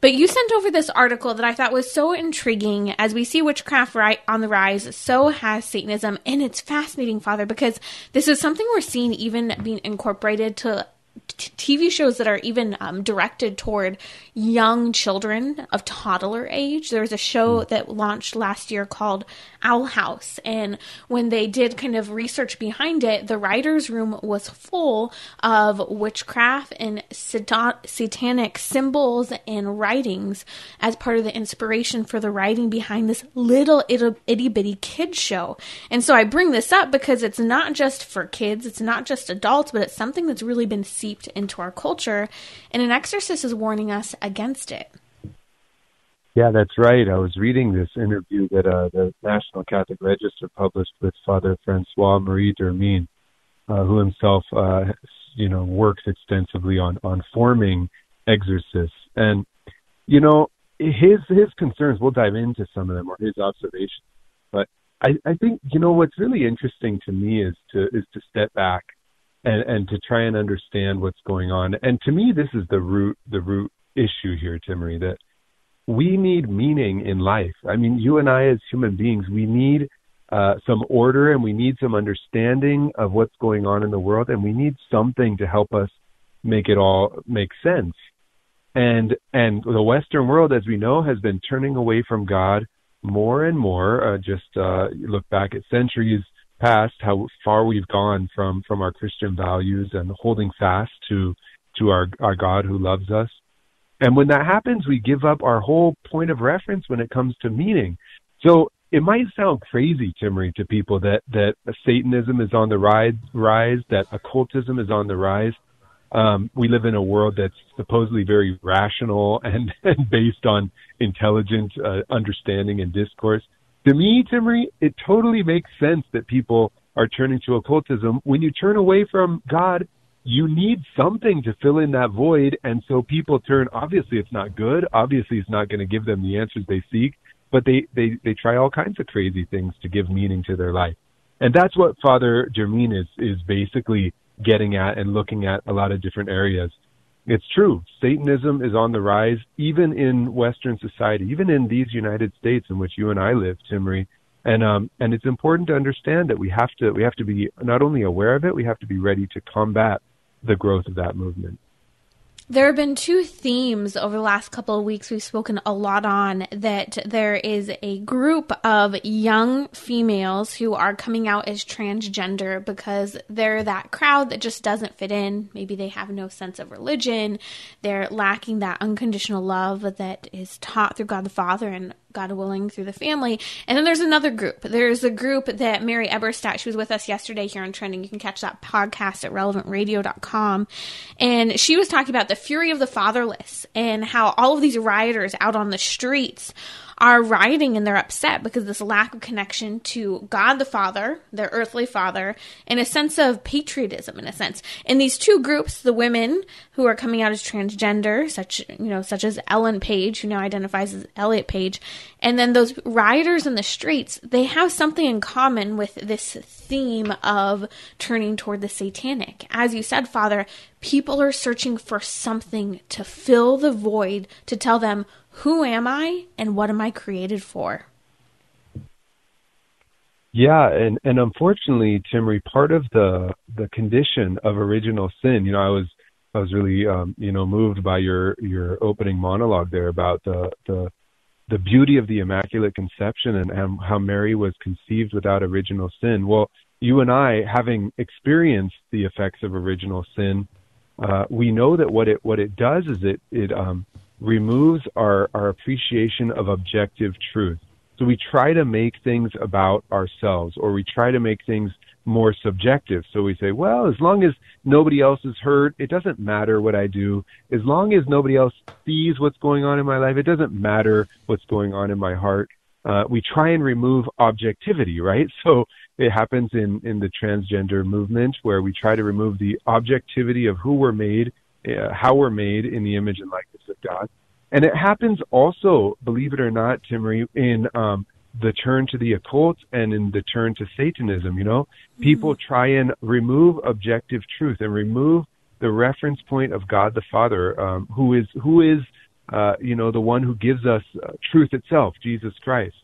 But you sent over this article that I thought was so intriguing as we see witchcraft right on the rise, so has Satanism. And it's fascinating, Father, because this is something we're seeing even being incorporated to TV shows that are even um, directed toward young children of toddler age. There was a show mm. that launched last year called Owl House, and when they did kind of research behind it, the writers' room was full of witchcraft and satanic symbols and writings as part of the inspiration for the writing behind this little itty bitty kid show. And so I bring this up because it's not just for kids, it's not just adults, but it's something that's really been seeped into our culture, and an exorcist is warning us against it. Yeah, that's right. I was reading this interview that uh, the National Catholic Register published with Father Francois Marie Dermine, uh, who himself, uh, you know, works extensively on on forming exorcists, and you know, his his concerns. We'll dive into some of them or his observations, but I, I think you know what's really interesting to me is to is to step back and and to try and understand what's going on. And to me, this is the root the root issue here, Timmerie, that we need meaning in life. I mean, you and I as human beings, we need uh, some order and we need some understanding of what's going on in the world, and we need something to help us make it all make sense. And and the Western world, as we know, has been turning away from God more and more. Uh, just uh, look back at centuries past, how far we've gone from from our Christian values and holding fast to to our our God who loves us. And when that happens, we give up our whole point of reference when it comes to meaning. So it might sound crazy, Timmerie, to people that that Satanism is on the rise, rise that occultism is on the rise. Um, we live in a world that's supposedly very rational and, and based on intelligent uh, understanding and discourse to me, Timmerie, it totally makes sense that people are turning to occultism. When you turn away from God, you need something to fill in that void. And so people turn, obviously it's not good. Obviously it's not going to give them the answers they seek, but they, they, they try all kinds of crazy things to give meaning to their life. And that's what Father Dermine is, is basically getting at and looking at a lot of different areas it's true. Satanism is on the rise, even in Western society, even in these United States in which you and I live, Timmerie. And um, and it's important to understand that we have to we have to be not only aware of it, we have to be ready to combat the growth of that movement. There have been two themes over the last couple of weeks we've spoken a lot on that there is a group of young females who are coming out as transgender because they're that crowd that just doesn't fit in. Maybe they have no sense of religion. They're lacking that unconditional love that is taught through God the Father and God willing, through the family. And then there's another group. There's a group that Mary Eberstadt, she was with us yesterday here on Trending. You can catch that podcast at relevantradio.com. And she was talking about the fury of the fatherless and how all of these rioters out on the streets are rioting and they're upset because this lack of connection to God the Father, their earthly father, and a sense of patriotism in a sense. In these two groups, the women who are coming out as transgender, such you know, such as Ellen Page, who now identifies as Elliot Page, and then those rioters in the streets, they have something in common with this theme of turning toward the satanic. As you said, Father, people are searching for something to fill the void, to tell them who am I and what am I created for? Yeah, and and unfortunately, Timmerie, part of the the condition of original sin, you know, I was I was really um, you know moved by your your opening monologue there about the the the beauty of the Immaculate Conception and, and how Mary was conceived without original sin. Well, you and I, having experienced the effects of original sin, uh, we know that what it what it does is it it um, removes our, our appreciation of objective truth. So we try to make things about ourselves or we try to make things more subjective. So we say, well, as long as nobody else is hurt, it doesn't matter what I do. As long as nobody else sees what's going on in my life, it doesn't matter what's going on in my heart. Uh, we try and remove objectivity, right? So it happens in, in the transgender movement where we try to remove the objectivity of who we're made uh, how we're made in the image and likeness of God. And it happens also, believe it or not, Timmerie, in um, the turn to the occult and in the turn to Satanism. You know, mm-hmm. people try and remove objective truth and remove the reference point of God the Father, um, who is who is uh, you know, the one who gives us uh, truth itself, Jesus Christ.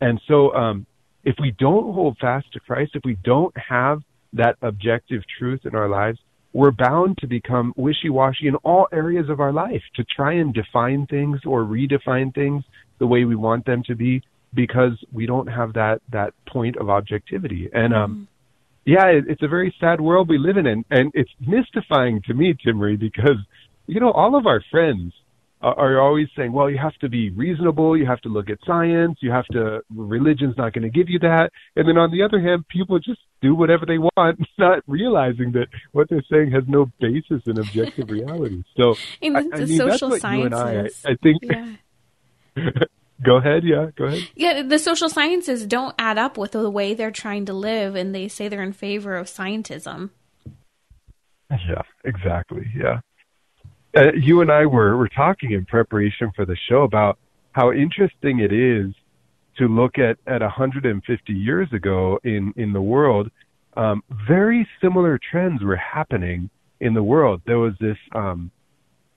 And so, um, if we don't hold fast to Christ, if we don't have that objective truth in our lives, we're bound to become wishy-washy in all areas of our life to try and define things or redefine things the way we want them to be because we don't have that that point of objectivity. And um, mm-hmm. yeah, it, it's a very sad world we live in, and, and it's mystifying to me, Timmerie, because you know all of our friends are always saying, well, you have to be reasonable, you have to look at science, you have to, religion's not going to give you that. And then on the other hand, people just do whatever they want, not realizing that what they're saying has no basis in objective reality. So, in I, the I mean, social sciences. I, I, think. Yeah. go ahead, yeah, go ahead. Yeah, the social sciences don't add up with the way they're trying to live, and they say they're in favor of scientism. Yeah, exactly. Yeah uh, you and I were were talking in preparation for the show about how interesting it is to look at at 150 years ago in in the world. Um, very similar trends were happening in the world. There was this um,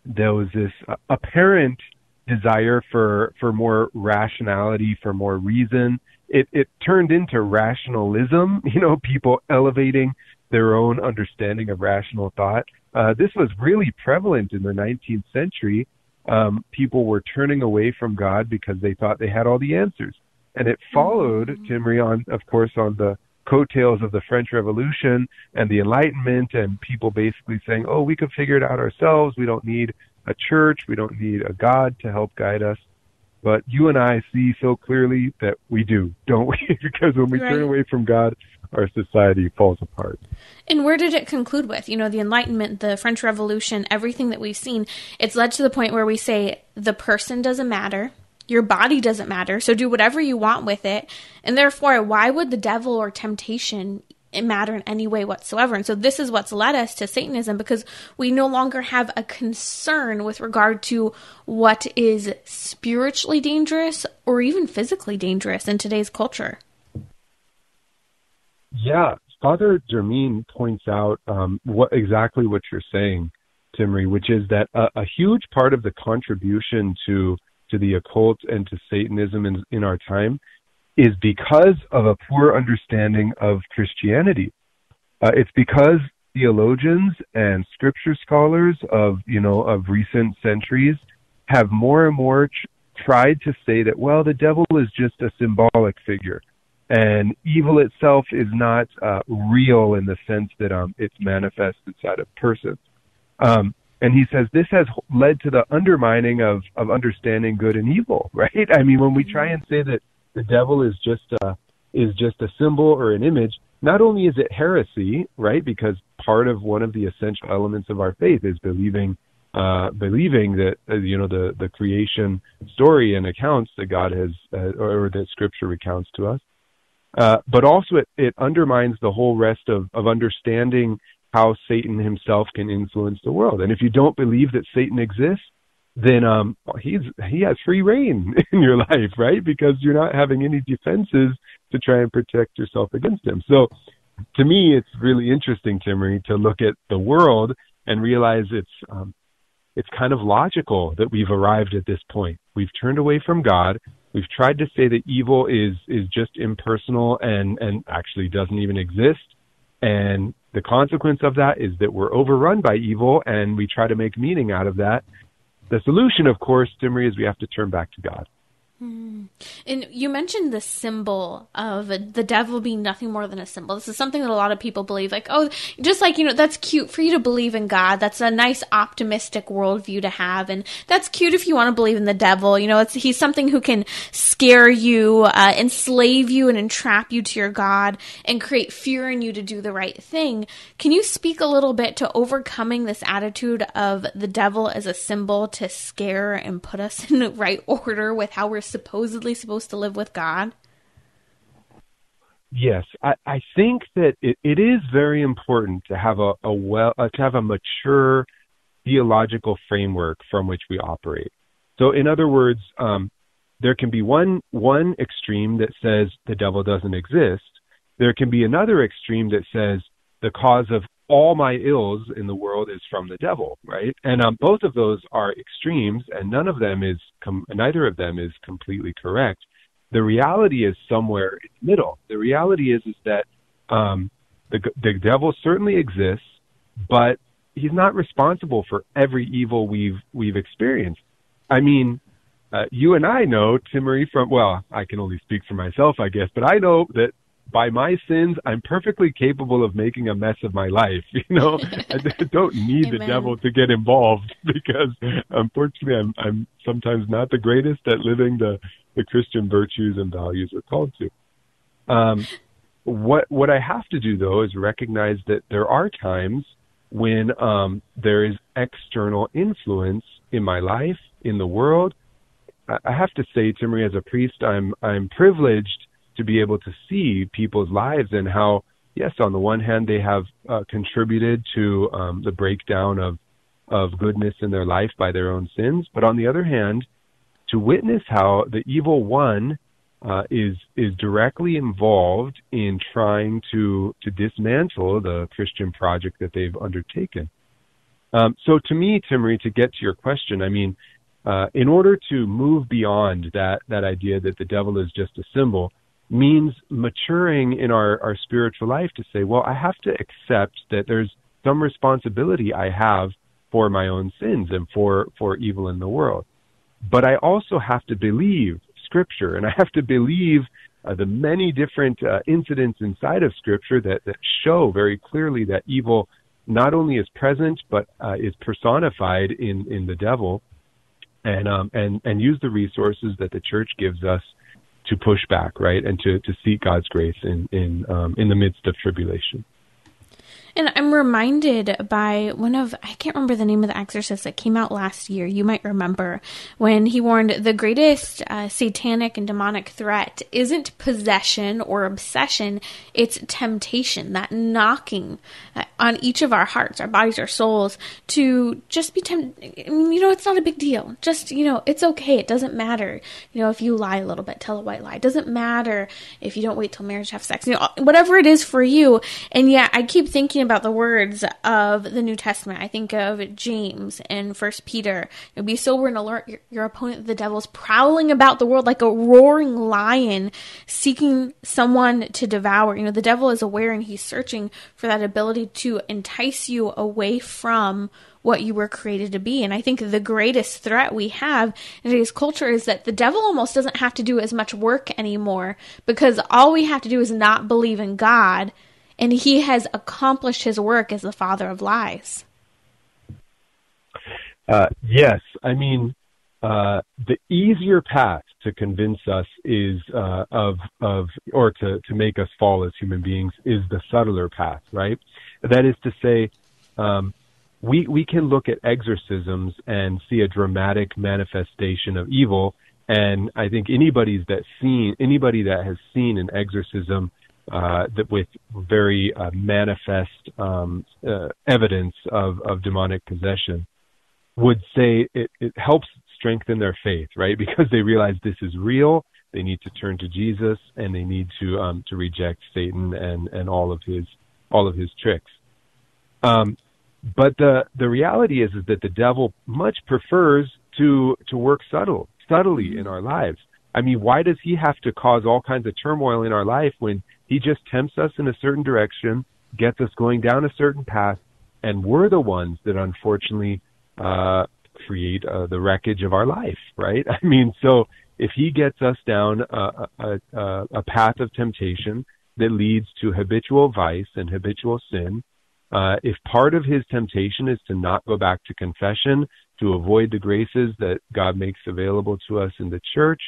there was this uh, apparent desire for for more rationality, for more reason. It it turned into rationalism. You know, people elevating their own understanding of rational thought. Uh, this was really prevalent in the 19th century. Um, people were turning away from God because they thought they had all the answers. And it followed, mm-hmm. Timmerie, on, of course, on the coattails of the French Revolution and the Enlightenment, and people basically saying, oh, we can figure it out ourselves. We don't need a church. We don't need a God to help guide us. But you and I see so clearly that we do, don't we? because when we right. turn away from God, our society falls apart. And where did it conclude with? You know, the Enlightenment, the French Revolution, everything that we've seen, it's led to the point where we say the person doesn't matter, your body doesn't matter, so do whatever you want with it. And therefore, why would the devil or temptation matter in any way whatsoever. And so this is what's led us to Satanism because we no longer have a concern with regard to what is spiritually dangerous or even physically dangerous in today's culture. Yeah, Father Dermine points out um, what exactly what you're saying, Timmerie, which is that a, a, huge part of the contribution to to the occult and to Satanism in, in our time is because of a poor understanding of Christianity. Uh, it's because theologians and scripture scholars of you know of recent centuries have more and more tr- tried to say that well the devil is just a symbolic figure and evil itself is not uh, real in the sense that um, it's manifest inside of persons. Um, and he says this has led to the undermining of, of understanding good and evil, right? I mean, when we try and say that the devil is just a, is just a symbol or an image, not only is it heresy, right? Because part of one of the essential elements of our faith is believing uh, believing that uh, you know the the creation story and accounts that God has uh, or, or that Scripture recounts to us. Uh, but also it, it undermines the whole rest of, of understanding how Satan himself can influence the world. And if you don't believe that Satan exists, then um, he's he has free reign in your life, right? Because you're not having any defenses to try and protect yourself against him. So, to me, it's really interesting, Timmerie, to look at the world and realize it's um, it's kind of logical that we've arrived at this point. We've turned away from God. We've tried to say that evil is is just impersonal and and actually doesn't even exist. And the consequence of that is that we're overrun by evil and we try to make meaning out of that. The solution, of course, Timmerie, is we have to turn back to God. Hmm. And you mentioned the symbol of the devil being nothing more than a symbol. This is something that a lot of people believe. Like, oh, just like, you know, that's cute for you to believe in God. That's a nice optimistic worldview to have. And that's cute if you want to believe in the devil. You know, it's, he's something who can scare you, uh, enslave you, and entrap you to your God and create fear in you to do the right thing. Can you speak a little bit to overcoming this attitude of the devil as a symbol to scare and put us in the right order with how we're supposedly supposed to live with God? Yes, I, I think that it, it is very important to have a, a well uh, to have a mature theological framework from which we operate. So, in other words, um, there can be one one extreme that says the devil doesn't exist. There can be another extreme that says the cause of all my ills in the world is from the devil, right? And um, both of those are extremes, and none of them is com- neither of them is completely correct. The reality is somewhere in the middle. The reality is is that um, the the devil certainly exists, but he's not responsible for every evil we've we've experienced. I mean, uh, you and I know, Timmerie, from well, I can only speak for myself, I guess, but I know that by my sins, I'm perfectly capable of making a mess of my life. You know, I don't need Amen. the devil to get involved because, unfortunately, I'm I'm sometimes not the greatest at living the the Christian virtues and values we're called to. Um, what what I have to do though is recognize that there are times when um, there is external influence in my life, in the world. I have to say, Timmerie, as a priest, I'm I'm privileged to be able to see people's lives and how, yes, on the one hand, they have uh, contributed to um, the breakdown of of goodness in their life by their own sins, but on the other hand, to witness how the evil one uh, is is directly involved in trying to to dismantle the Christian project that they've undertaken. Um, so, to me, Timmerie, to get to your question, I mean, uh, in order to move beyond that that idea that the devil is just a symbol, means maturing in our, our spiritual life to say, well, I have to accept that there's some responsibility I have for my own sins and for, for evil in the world. But I also have to believe Scripture, and I have to believe uh, the many different uh, incidents inside of Scripture that, that show very clearly that evil not only is present but uh, is personified in, in the devil, and um, and and use the resources that the church gives us to push back, right, and to, to seek God's grace in in um, in the midst of tribulation. And I'm reminded by one of, I can't remember the name of the exorcist that came out last year. You might remember when he warned the greatest uh, satanic and demonic threat isn't possession or obsession, it's temptation, that knocking uh, on each of our hearts, our bodies, our souls to just be tempted. I mean, you know, it's not a big deal. Just, you know, it's okay. It doesn't matter. You know, if you lie a little bit, tell a white lie. It doesn't matter if you don't wait till marriage to have sex. You know, whatever it is for you. And yeah, I keep thinking about the words of the New Testament, I think of James and First Peter. You'll be sober and alert. Your, your opponent, the devil, is prowling about the world like a roaring lion, seeking someone to devour. You know, the devil is aware and he's searching for that ability to entice you away from what you were created to be. And I think the greatest threat we have in today's culture is that the devil almost doesn't have to do as much work anymore because all we have to do is not believe in God and he has accomplished his work as the father of lies. Uh, yes, I mean uh, the easier path to convince us is uh, of of or to to make us fall as human beings is the subtler path, right? That is to say, um, we we can look at exorcisms and see a dramatic manifestation of evil, and I think anybody's that seen anybody that has seen an exorcism uh, that with very uh, manifest um, uh, evidence of, of demonic possession would say it, it helps strengthen their faith, right? Because they realize this is real. They need to turn to Jesus and they need to um, to reject Satan and, and all of his all of his tricks. Um, but the the reality is is that the devil much prefers to to work subtle subtly in our lives. I mean, why does he have to cause all kinds of turmoil in our life when he just tempts us in a certain direction, gets us going down a certain path, and we're the ones that unfortunately uh, create uh, the wreckage of our life, right? I mean, so if he gets us down a, a, a, a path of temptation that leads to habitual vice and habitual sin, uh, if part of his temptation is to not go back to confession, to avoid the graces that God makes available to us in the church,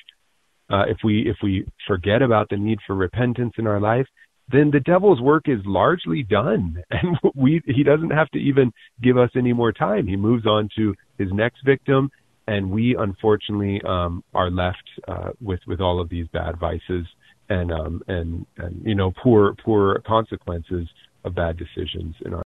uh, if we if we forget about the need for repentance in our life, then the devil's work is largely done, and we he doesn't have to even give us any more time. He moves on to his next victim, and we unfortunately um, are left uh, with with all of these bad vices and um, and and you know poor poor consequences of bad decisions in our